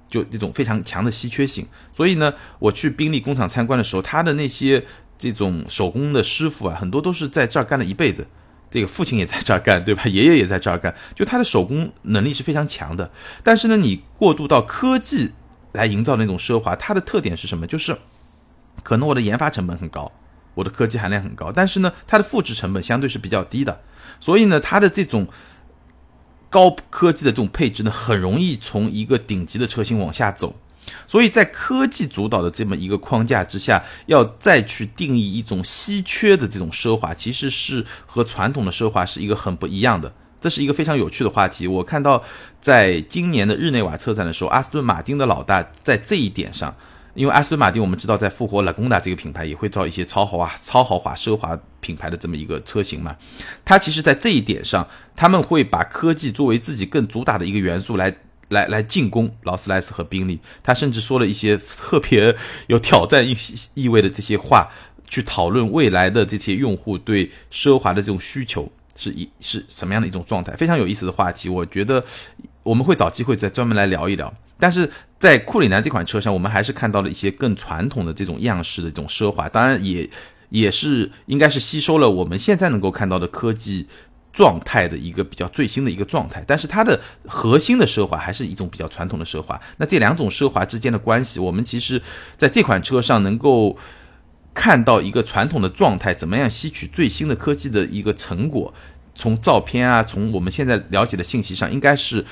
就这种非常强的稀缺性。所以呢，我去宾利工厂参观的时候，他的那些这种手工的师傅啊，很多都是在这儿干了一辈子，这个父亲也在这儿干，对吧？爷爷也在这儿干，就他的手工能力是非常强的。但是呢，你过渡到科技来营造那种奢华，它的特点是什么？就是。可能我的研发成本很高，我的科技含量很高，但是呢，它的复制成本相对是比较低的，所以呢，它的这种高科技的这种配置呢，很容易从一个顶级的车型往下走。所以在科技主导的这么一个框架之下，要再去定义一种稀缺的这种奢华，其实是和传统的奢华是一个很不一样的这是一个非常有趣的话题。我看到在今年的日内瓦车展的时候，阿斯顿马丁的老大在这一点上，因为阿斯顿马丁我们知道在复活拉贡达这个品牌也会造一些超豪华、超豪华奢华品牌的这么一个车型嘛，它其实在这一点上，他们会把科技作为自己更主打的一个元素来来来进攻劳斯莱斯和宾利。他甚至说了一些特别有挑战意意味的这些话，去讨论未来的这些用户对奢华的这种需求。是一是什么样的一种状态？非常有意思的话题，我觉得我们会找机会再专门来聊一聊。但是在库里南这款车上，我们还是看到了一些更传统的这种样式的这种奢华，当然也也是应该是吸收了我们现在能够看到的科技状态的一个比较最新的一个状态。但是它的核心的奢华还是一种比较传统的奢华。那这两种奢华之间的关系，我们其实在这款车上能够。看到一个传统的状态，怎么样吸取最新的科技的一个成果？从照片啊，从我们现在了解的信息上，应该是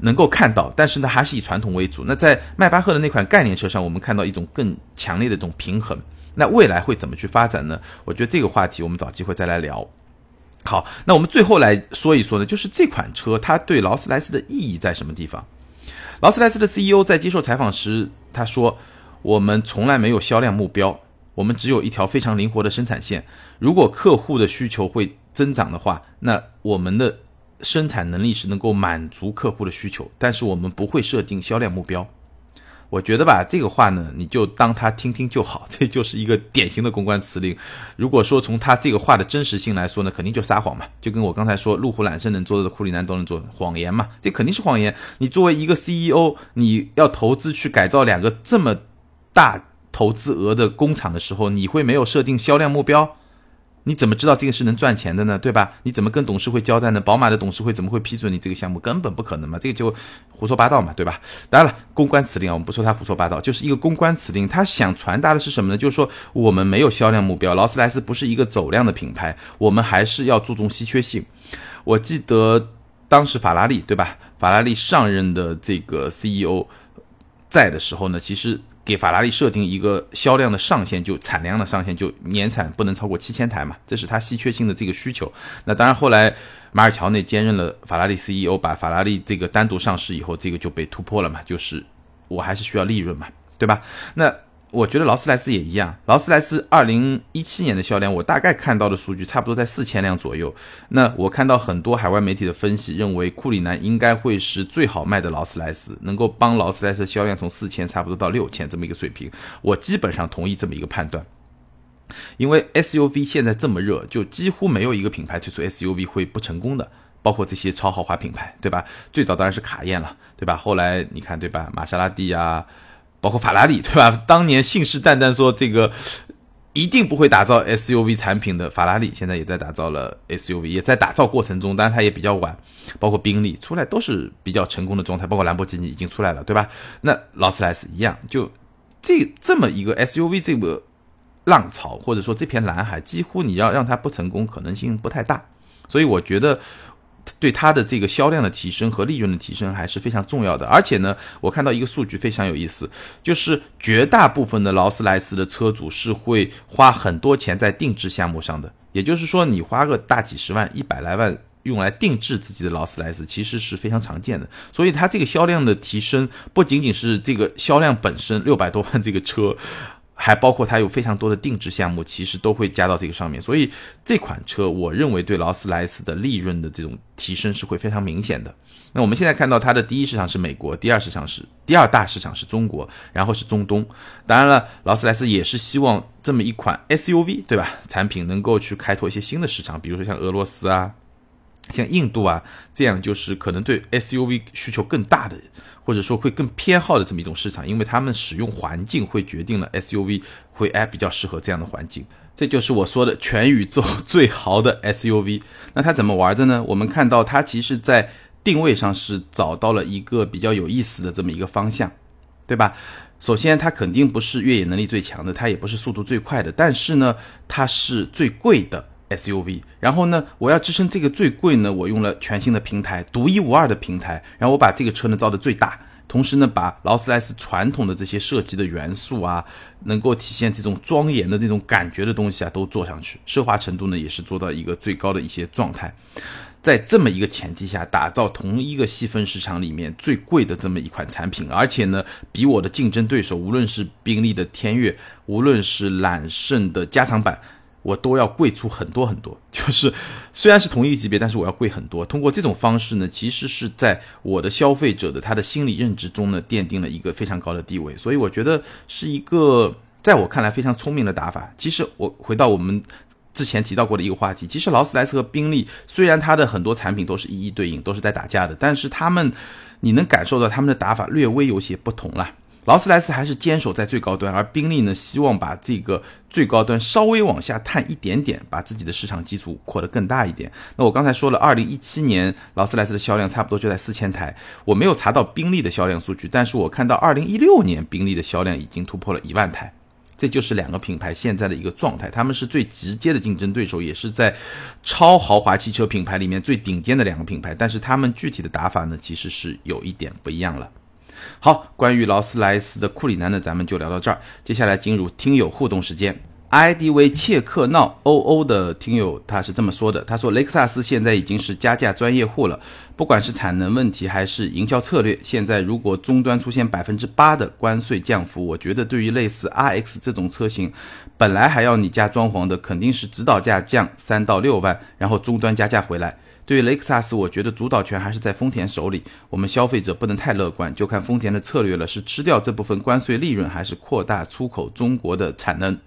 能够看到。但是呢，还是以传统为主。那在迈巴赫的那款概念车上，我们看到一种更强烈的这种平衡。那未来会怎么去发展呢？我觉得这个话题我们找机会再来聊。好，那我们最后来说一说呢，就是这款车它对劳斯莱斯的意义在什么地方？劳斯莱斯的 CEO 在接受采访时他说：“我们从来没有销量目标。”我们只有一条非常灵活的生产线。如果客户的需求会增长的话，那我们的生产能力是能够满足客户的需求。但是我们不会设定销量目标。我觉得吧，这个话呢，你就当他听听就好。这就是一个典型的公关辞令。如果说从他这个话的真实性来说呢，肯定就撒谎嘛。就跟我刚才说，路虎揽胜能做的，库里南都能做，谎言嘛。这肯定是谎言。你作为一个 CEO，你要投资去改造两个这么大。投资额的工厂的时候，你会没有设定销量目标？你怎么知道这个是能赚钱的呢？对吧？你怎么跟董事会交代呢？宝马的董事会怎么会批准你这个项目？根本不可能嘛！这个就胡说八道嘛，对吧？当然了，公关辞令啊，我们不说他胡说八道，就是一个公关辞令。他想传达的是什么呢？就是说我们没有销量目标，劳斯莱斯不是一个走量的品牌，我们还是要注重稀缺性。我记得当时法拉利对吧？法拉利上任的这个 CEO 在的时候呢，其实。给法拉利设定一个销量的上限，就产量的上限，就年产不能超过七千台嘛，这是它稀缺性的这个需求。那当然，后来马尔乔内兼任了法拉利 CEO，把法拉利这个单独上市以后，这个就被突破了嘛，就是我还是需要利润嘛，对吧？那。我觉得劳斯莱斯也一样。劳斯莱斯二零一七年的销量，我大概看到的数据差不多在四千辆左右。那我看到很多海外媒体的分析，认为库里南应该会是最好卖的劳斯莱斯，能够帮劳斯莱斯销量从四千差不多到六千这么一个水平。我基本上同意这么一个判断，因为 SUV 现在这么热，就几乎没有一个品牌推出 SUV 会不成功的，包括这些超豪华品牌，对吧？最早当然是卡宴了，对吧？后来你看，对吧？玛莎拉蒂啊。包括法拉利，对吧？当年信誓旦旦说这个一定不会打造 SUV 产品的法拉利，现在也在打造了 SUV，也在打造过程中，当然它也比较晚。包括宾利出来都是比较成功的状态，包括兰博基尼已经出来了，对吧？那劳斯莱斯一样，就这这么一个 SUV 这个浪潮，或者说这片蓝海，几乎你要让它不成功可能性不太大。所以我觉得。对它的这个销量的提升和利润的提升还是非常重要的。而且呢，我看到一个数据非常有意思，就是绝大部分的劳斯莱斯的车主是会花很多钱在定制项目上的。也就是说，你花个大几十万、一百来万用来定制自己的劳斯莱斯，其实是非常常见的。所以它这个销量的提升，不仅仅是这个销量本身六百多万这个车。还包括它有非常多的定制项目，其实都会加到这个上面，所以这款车我认为对劳斯莱斯的利润的这种提升是会非常明显的。那我们现在看到它的第一市场是美国，第二市场是第二大市场是中国，然后是中东。当然了，劳斯莱斯也是希望这么一款 SUV 对吧产品能够去开拓一些新的市场，比如说像俄罗斯啊。像印度啊，这样就是可能对 SUV 需求更大的，或者说会更偏好的这么一种市场，因为他们使用环境会决定了 SUV 会哎比较适合这样的环境。这就是我说的全宇宙 最豪的 SUV。那它怎么玩的呢？我们看到它其实在定位上是找到了一个比较有意思的这么一个方向，对吧？首先，它肯定不是越野能力最强的，它也不是速度最快的，但是呢，它是最贵的。SUV，然后呢，我要支撑这个最贵呢，我用了全新的平台，独一无二的平台，然后我把这个车呢造的最大，同时呢，把劳斯莱斯传统的这些设计的元素啊，能够体现这种庄严的那种感觉的东西啊，都做上去，奢华程度呢也是做到一个最高的一些状态。在这么一个前提下，打造同一个细分市场里面最贵的这么一款产品，而且呢，比我的竞争对手，无论是宾利的天越，无论是揽胜的加长版。我都要贵出很多很多，就是虽然是同一级别，但是我要贵很多。通过这种方式呢，其实是在我的消费者的他的心理认知中呢，奠定了一个非常高的地位。所以我觉得是一个在我看来非常聪明的打法。其实我回到我们之前提到过的一个话题，其实劳斯莱斯和宾利虽然它的很多产品都是一一对应，都是在打架的，但是他们你能感受到他们的打法略微有些不同了。劳斯莱斯还是坚守在最高端，而宾利呢，希望把这个最高端稍微往下探一点点，把自己的市场基础扩得更大一点。那我刚才说了，二零一七年劳斯莱斯的销量差不多就在四千台，我没有查到宾利的销量数据，但是我看到二零一六年宾利的销量已经突破了一万台，这就是两个品牌现在的一个状态，他们是最直接的竞争对手，也是在超豪华汽车品牌里面最顶尖的两个品牌，但是他们具体的打法呢，其实是有一点不一样了。好，关于劳斯莱斯的库里南呢，咱们就聊到这儿。接下来进入听友互动时间。ID 为切克闹 OO 的听友他是这么说的：他说雷克萨斯现在已经是加价专业户了，不管是产能问题还是营销策略，现在如果终端出现百分之八的关税降幅，我觉得对于类似 RX 这种车型，本来还要你加装潢的，肯定是指导价降三到六万，然后终端加价回来。对于雷克萨斯，我觉得主导权还是在丰田手里。我们消费者不能太乐观，就看丰田的策略了：是吃掉这部分关税利润，还是扩大出口中国的产能？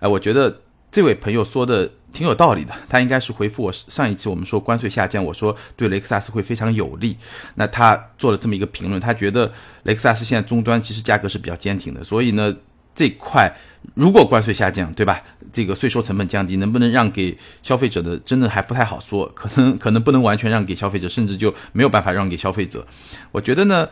哎，我觉得这位朋友说的挺有道理的。他应该是回复我上一期我们说关税下降，我说对雷克萨斯会非常有利。那他做了这么一个评论，他觉得雷克萨斯现在终端其实价格是比较坚挺的，所以呢。这块如果关税下降，对吧？这个税收成本降低，能不能让给消费者的，真的还不太好说。可能可能不能完全让给消费者，甚至就没有办法让给消费者。我觉得呢，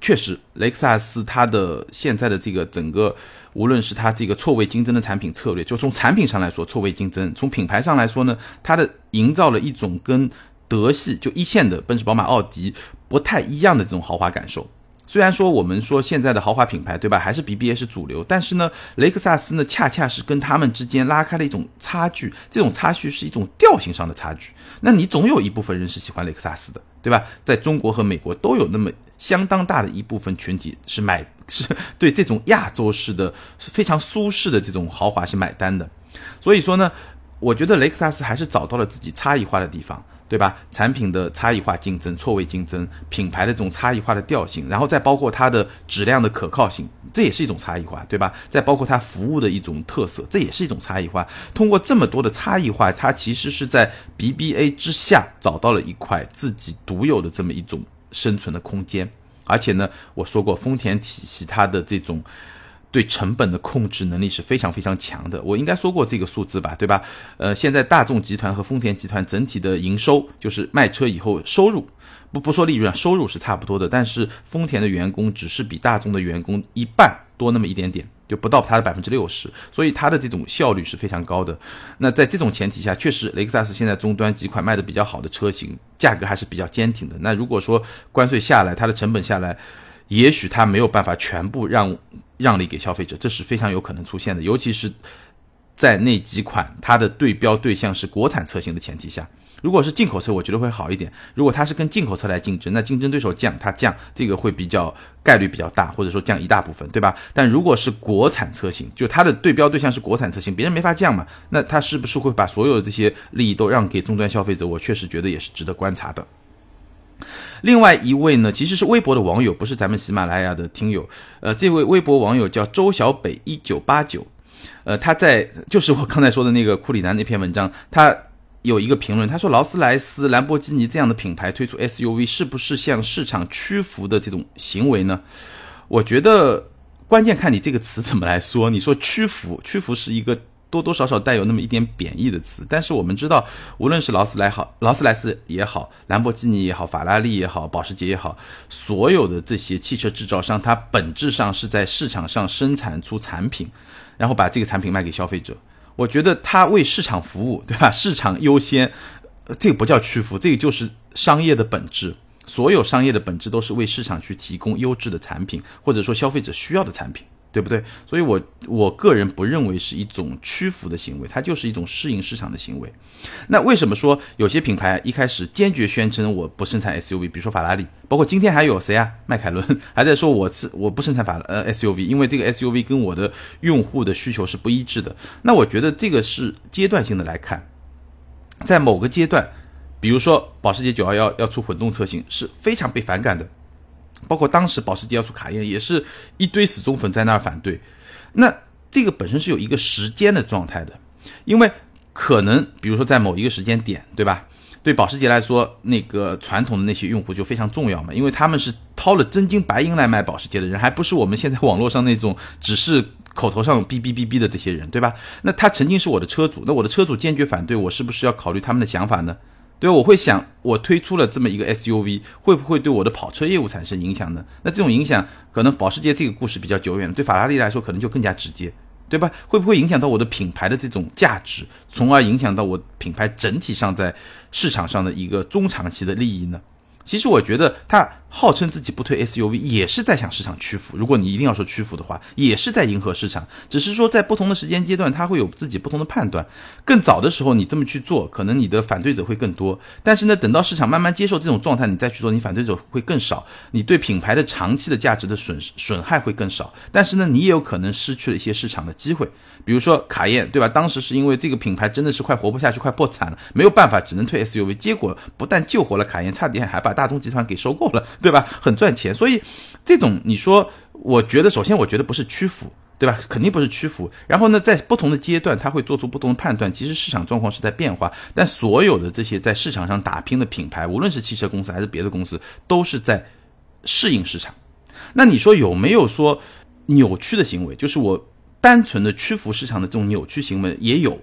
确实雷克萨斯它的现在的这个整个，无论是它这个错位竞争的产品策略，就从产品上来说错位竞争，从品牌上来说呢，它的营造了一种跟德系就一线的奔驰、宝马、奥迪不太一样的这种豪华感受。虽然说我们说现在的豪华品牌，对吧，还是 BBA 是主流，但是呢，雷克萨斯呢，恰恰是跟他们之间拉开了一种差距，这种差距是一种调性上的差距。那你总有一部分人是喜欢雷克萨斯的，对吧？在中国和美国都有那么相当大的一部分群体是买，是对这种亚洲式的、是非常舒适的这种豪华是买单的。所以说呢，我觉得雷克萨斯还是找到了自己差异化的地方。对吧？产品的差异化竞争、错位竞争，品牌的这种差异化的调性，然后再包括它的质量的可靠性，这也是一种差异化，对吧？再包括它服务的一种特色，这也是一种差异化。通过这么多的差异化，它其实是在 BBA 之下找到了一块自己独有的这么一种生存的空间。而且呢，我说过，丰田体系它的这种。对成本的控制能力是非常非常强的，我应该说过这个数字吧，对吧？呃，现在大众集团和丰田集团整体的营收，就是卖车以后收入，不不说利润，收入是差不多的，但是丰田的员工只是比大众的员工一半多那么一点点，就不到它的百分之六十，所以它的这种效率是非常高的。那在这种前提下，确实雷克萨斯现在终端几款卖的比较好的车型，价格还是比较坚挺的。那如果说关税下来，它的成本下来。也许它没有办法全部让让利给消费者，这是非常有可能出现的。尤其是在那几款它的对标对象是国产车型的前提下，如果是进口车，我觉得会好一点。如果它是跟进口车来竞争，那竞争对手降，它降这个会比较概率比较大，或者说降一大部分，对吧？但如果是国产车型，就它的对标对象是国产车型，别人没法降嘛，那它是不是会把所有的这些利益都让给终端消费者？我确实觉得也是值得观察的。另外一位呢，其实是微博的网友，不是咱们喜马拉雅的听友。呃，这位微博网友叫周小北一九八九，呃，他在就是我刚才说的那个库里南那篇文章，他有一个评论，他说劳斯莱斯、兰博基尼这样的品牌推出 SUV，是不是向市场屈服的这种行为呢？我觉得关键看你这个词怎么来说。你说屈服，屈服是一个。多多少少带有那么一点贬义的词，但是我们知道，无论是劳斯莱好，劳斯莱斯也好，兰博基尼也好，法拉利也好，保时捷也好，所有的这些汽车制造商，它本质上是在市场上生产出产品，然后把这个产品卖给消费者。我觉得它为市场服务，对吧？市场优先，这个不叫屈服，这个就是商业的本质。所有商业的本质都是为市场去提供优质的产品，或者说消费者需要的产品。对不对？所以我我个人不认为是一种屈服的行为，它就是一种适应市场的行为。那为什么说有些品牌一开始坚决宣称我不生产 SUV，比如说法拉利，包括今天还有谁啊？迈凯伦 还在说我是我不生产法呃 SUV，因为这个 SUV 跟我的用户的需求是不一致的。那我觉得这个是阶段性的来看，在某个阶段，比如说保时捷911要出混动车型是非常被反感的。包括当时保时捷要出卡宴，也是一堆死忠粉在那儿反对。那这个本身是有一个时间的状态的，因为可能比如说在某一个时间点，对吧？对保时捷来说，那个传统的那些用户就非常重要嘛，因为他们是掏了真金白银来买保时捷的人，还不是我们现在网络上那种只是口头上哔哔哔哔的这些人，对吧？那他曾经是我的车主，那我的车主坚决反对我，是不是要考虑他们的想法呢？对，我会想，我推出了这么一个 SUV，会不会对我的跑车业务产生影响呢？那这种影响，可能保时捷这个故事比较久远，对法拉利来说可能就更加直接，对吧？会不会影响到我的品牌的这种价值，从而影响到我品牌整体上在市场上的一个中长期的利益呢？其实我觉得它号称自己不推 SUV，也是在向市场屈服。如果你一定要说屈服的话，也是在迎合市场。只是说在不同的时间阶段，它会有自己不同的判断。更早的时候，你这么去做，可能你的反对者会更多。但是呢，等到市场慢慢接受这种状态，你再去做，你反对者会更少。你对品牌的长期的价值的损损害会更少。但是呢，你也有可能失去了一些市场的机会。比如说卡宴，对吧？当时是因为这个品牌真的是快活不下去，快破产了，没有办法，只能推 SUV。结果不但救活了卡宴，差点还把大众集团给收购了，对吧？很赚钱。所以这种你说，我觉得首先我觉得不是屈服，对吧？肯定不是屈服。然后呢，在不同的阶段，他会做出不同的判断。其实市场状况是在变化，但所有的这些在市场上打拼的品牌，无论是汽车公司还是别的公司，都是在适应市场。那你说有没有说扭曲的行为？就是我。单纯的屈服市场的这种扭曲行为也有，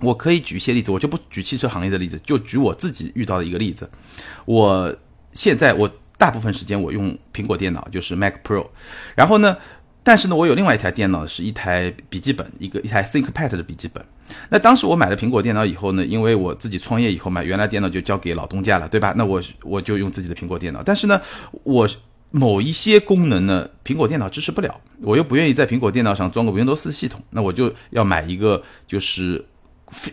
我可以举一些例子，我就不举汽车行业的例子，就举我自己遇到的一个例子。我现在我大部分时间我用苹果电脑，就是 Mac Pro，然后呢，但是呢，我有另外一台电脑是一台笔记本，一个一台 ThinkPad 的笔记本。那当时我买了苹果电脑以后呢，因为我自己创业以后嘛，原来电脑就交给老东家了，对吧？那我我就用自己的苹果电脑，但是呢，我。某一些功能呢，苹果电脑支持不了，我又不愿意在苹果电脑上装个 Windows 系统，那我就要买一个就是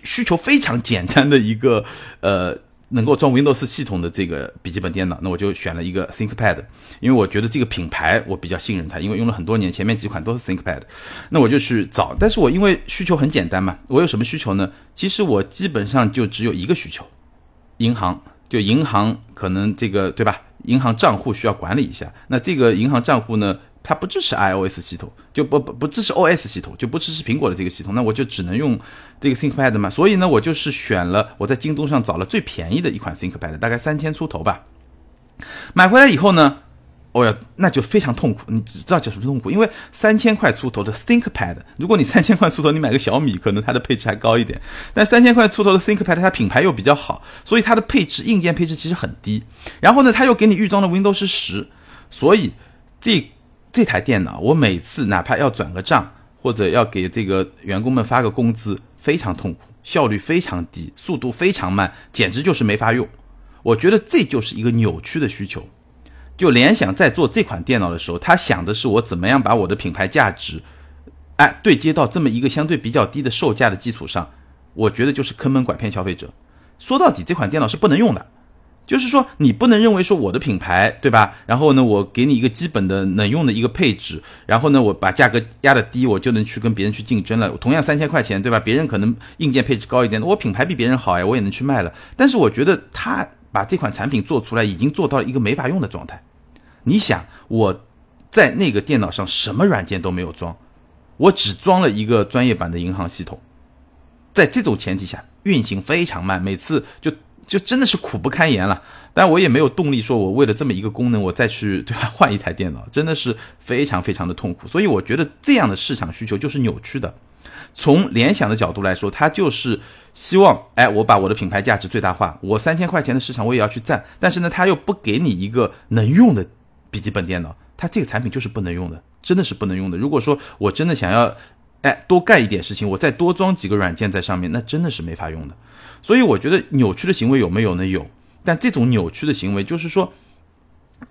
需求非常简单的一个呃能够装 Windows 系统的这个笔记本电脑，那我就选了一个 ThinkPad，因为我觉得这个品牌我比较信任它，因为用了很多年，前面几款都是 ThinkPad，那我就去找，但是我因为需求很简单嘛，我有什么需求呢？其实我基本上就只有一个需求，银行，就银行可能这个对吧？银行账户需要管理一下，那这个银行账户呢，它不支持 iOS 系统，就不不不支持 OS 系统，就不支持苹果的这个系统，那我就只能用这个 ThinkPad 嘛。所以呢，我就是选了我在京东上找了最便宜的一款 ThinkPad，大概三千出头吧。买回来以后呢。哦呀，那就非常痛苦，你知道叫什么痛苦？因为三千块出头的 ThinkPad，如果你三千块出头，你买个小米，可能它的配置还高一点。但三千块出头的 ThinkPad，它品牌又比较好，所以它的配置硬件配置其实很低。然后呢，它又给你预装了 Windows 十，所以这这台电脑，我每次哪怕要转个账，或者要给这个员工们发个工资，非常痛苦，效率非常低，速度非常慢，简直就是没法用。我觉得这就是一个扭曲的需求。就联想在做这款电脑的时候，他想的是我怎么样把我的品牌价值，哎，对接到这么一个相对比较低的售价的基础上，我觉得就是坑蒙拐骗消费者。说到底，这款电脑是不能用的，就是说你不能认为说我的品牌对吧？然后呢，我给你一个基本的能用的一个配置，然后呢，我把价格压的低，我就能去跟别人去竞争了。同样三千块钱对吧？别人可能硬件配置高一点，我品牌比别人好呀，我也能去卖了。但是我觉得他把这款产品做出来，已经做到了一个没法用的状态。你想我在那个电脑上什么软件都没有装，我只装了一个专业版的银行系统，在这种前提下运行非常慢，每次就就真的是苦不堪言了。但我也没有动力说，我为了这么一个功能，我再去 对吧换一台电脑，真的是非常非常的痛苦。所以我觉得这样的市场需求就是扭曲的。从联想的角度来说，它就是希望，哎，我把我的品牌价值最大化，我三千块钱的市场我也要去占，但是呢，他又不给你一个能用的。笔记本电脑，它这个产品就是不能用的，真的是不能用的。如果说我真的想要，哎，多干一点事情，我再多装几个软件在上面，那真的是没法用的。所以我觉得扭曲的行为有没有呢？有，但这种扭曲的行为就是说，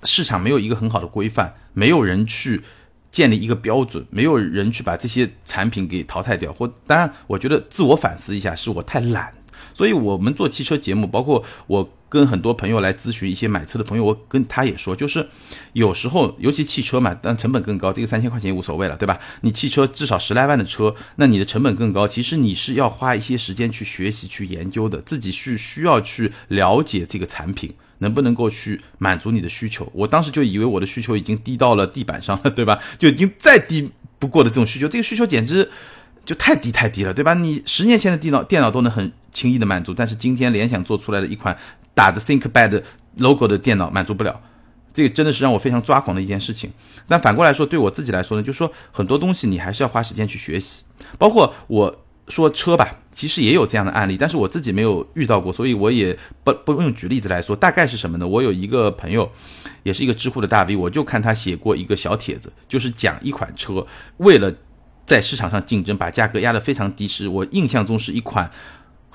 市场没有一个很好的规范，没有人去建立一个标准，没有人去把这些产品给淘汰掉。或当然，我觉得自我反思一下，是我太懒。所以，我们做汽车节目，包括我跟很多朋友来咨询一些买车的朋友，我跟他也说，就是有时候，尤其汽车嘛，但成本更高，这个三千块钱也无所谓了，对吧？你汽车至少十来万的车，那你的成本更高，其实你是要花一些时间去学习、去研究的，自己是需要去了解这个产品能不能够去满足你的需求。我当时就以为我的需求已经低到了地板上了，对吧？就已经再低不过的这种需求，这个需求简直。就太低太低了，对吧？你十年前的电脑电脑都能很轻易的满足，但是今天联想做出来的一款打着 ThinkPad logo 的电脑满足不了，这个真的是让我非常抓狂的一件事情。但反过来说，对我自己来说呢，就是说很多东西你还是要花时间去学习，包括我说车吧，其实也有这样的案例，但是我自己没有遇到过，所以我也不不用举例子来说。大概是什么呢？我有一个朋友，也是一个知乎的大 V，我就看他写过一个小帖子，就是讲一款车为了。在市场上竞争，把价格压得非常低，是我印象中是一款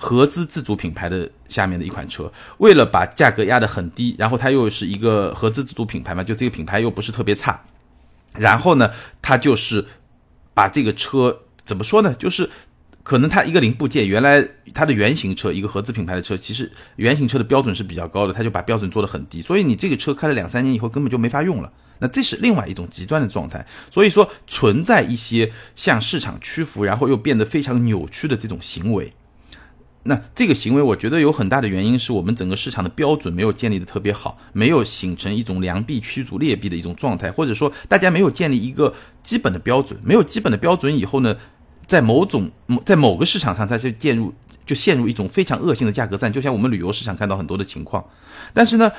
合资自主品牌的下面的一款车。为了把价格压得很低，然后它又是一个合资自主品牌嘛，就这个品牌又不是特别差。然后呢，它就是把这个车怎么说呢？就是可能它一个零部件，原来它的原型车，一个合资品牌的车，其实原型车的标准是比较高的，它就把标准做得很低，所以你这个车开了两三年以后，根本就没法用了。那这是另外一种极端的状态，所以说存在一些向市场屈服，然后又变得非常扭曲的这种行为。那这个行为，我觉得有很大的原因是我们整个市场的标准没有建立的特别好，没有形成一种良币驱逐劣币的一种状态，或者说大家没有建立一个基本的标准，没有基本的标准以后呢，在某种在某个市场上，它就陷入就陷入一种非常恶性的价格战，就像我们旅游市场看到很多的情况，但是呢。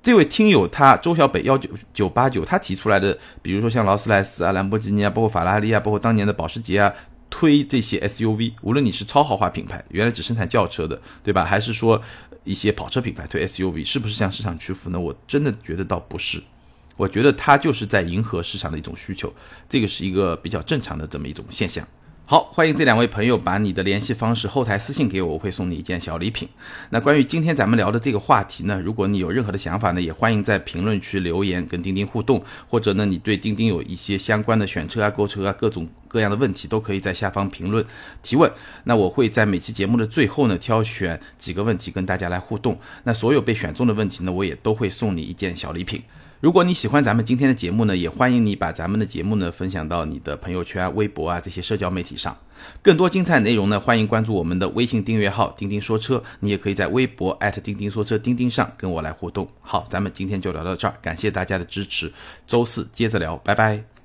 这位听友他周小北幺九九八九，他提出来的，比如说像劳斯莱斯啊、兰博基尼啊，包括法拉利啊，包括当年的保时捷啊，推这些 SUV，无论你是超豪华品牌，原来只生产轿车的，对吧？还是说一些跑车品牌推 SUV，是不是向市场屈服呢？我真的觉得倒不是，我觉得它就是在迎合市场的一种需求，这个是一个比较正常的这么一种现象。好，欢迎这两位朋友把你的联系方式后台私信给我，我会送你一件小礼品。那关于今天咱们聊的这个话题呢，如果你有任何的想法呢，也欢迎在评论区留言跟钉钉互动，或者呢你对钉钉有一些相关的选车啊、购车啊各种各样的问题，都可以在下方评论提问。那我会在每期节目的最后呢挑选几个问题跟大家来互动。那所有被选中的问题呢，我也都会送你一件小礼品。如果你喜欢咱们今天的节目呢，也欢迎你把咱们的节目呢分享到你的朋友圈、微博啊这些社交媒体上。更多精彩内容呢，欢迎关注我们的微信订阅号“钉钉说车”，你也可以在微博钉钉说车钉钉上跟我来互动。好，咱们今天就聊到这儿，感谢大家的支持，周四接着聊，拜拜。